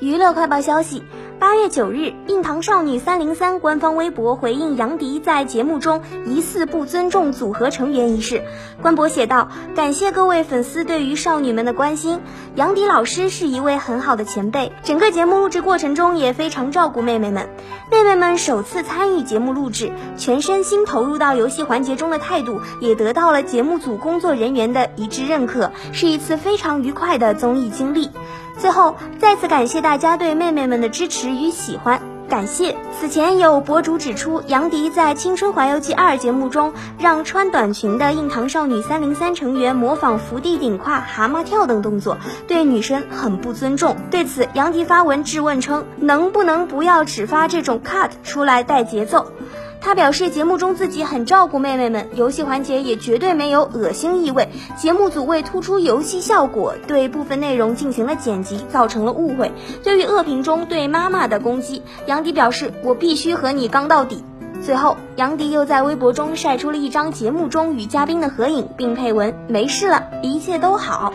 娱乐快报消息。八月九日，硬糖少女三零三官方微博回应杨迪在节目中疑似不尊重组合成员一事，官博写道：“感谢各位粉丝对于少女们的关心，杨迪老师是一位很好的前辈，整个节目录制过程中也非常照顾妹妹们。妹妹们首次参与节目录制，全身心投入到游戏环节中的态度，也得到了节目组工作人员的一致认可，是一次非常愉快的综艺经历。”最后，再次感谢大家对妹妹们的支持与喜欢，感谢。此前有博主指出，杨迪在《青春环游记二》节目中让穿短裙的硬糖少女三零三成员模仿伏地顶胯、蛤蟆跳等动作，对女生很不尊重。对此，杨迪发文质问称，能不能不要只发这种 cut 出来带节奏？他表示，节目中自己很照顾妹妹们，游戏环节也绝对没有恶心意味。节目组为突出游戏效果，对部分内容进行了剪辑，造成了误会。对于恶评中对妈妈的攻击，杨迪表示：“我必须和你刚到底。”随后，杨迪又在微博中晒出了一张节目中与嘉宾的合影，并配文：“没事了，一切都好。”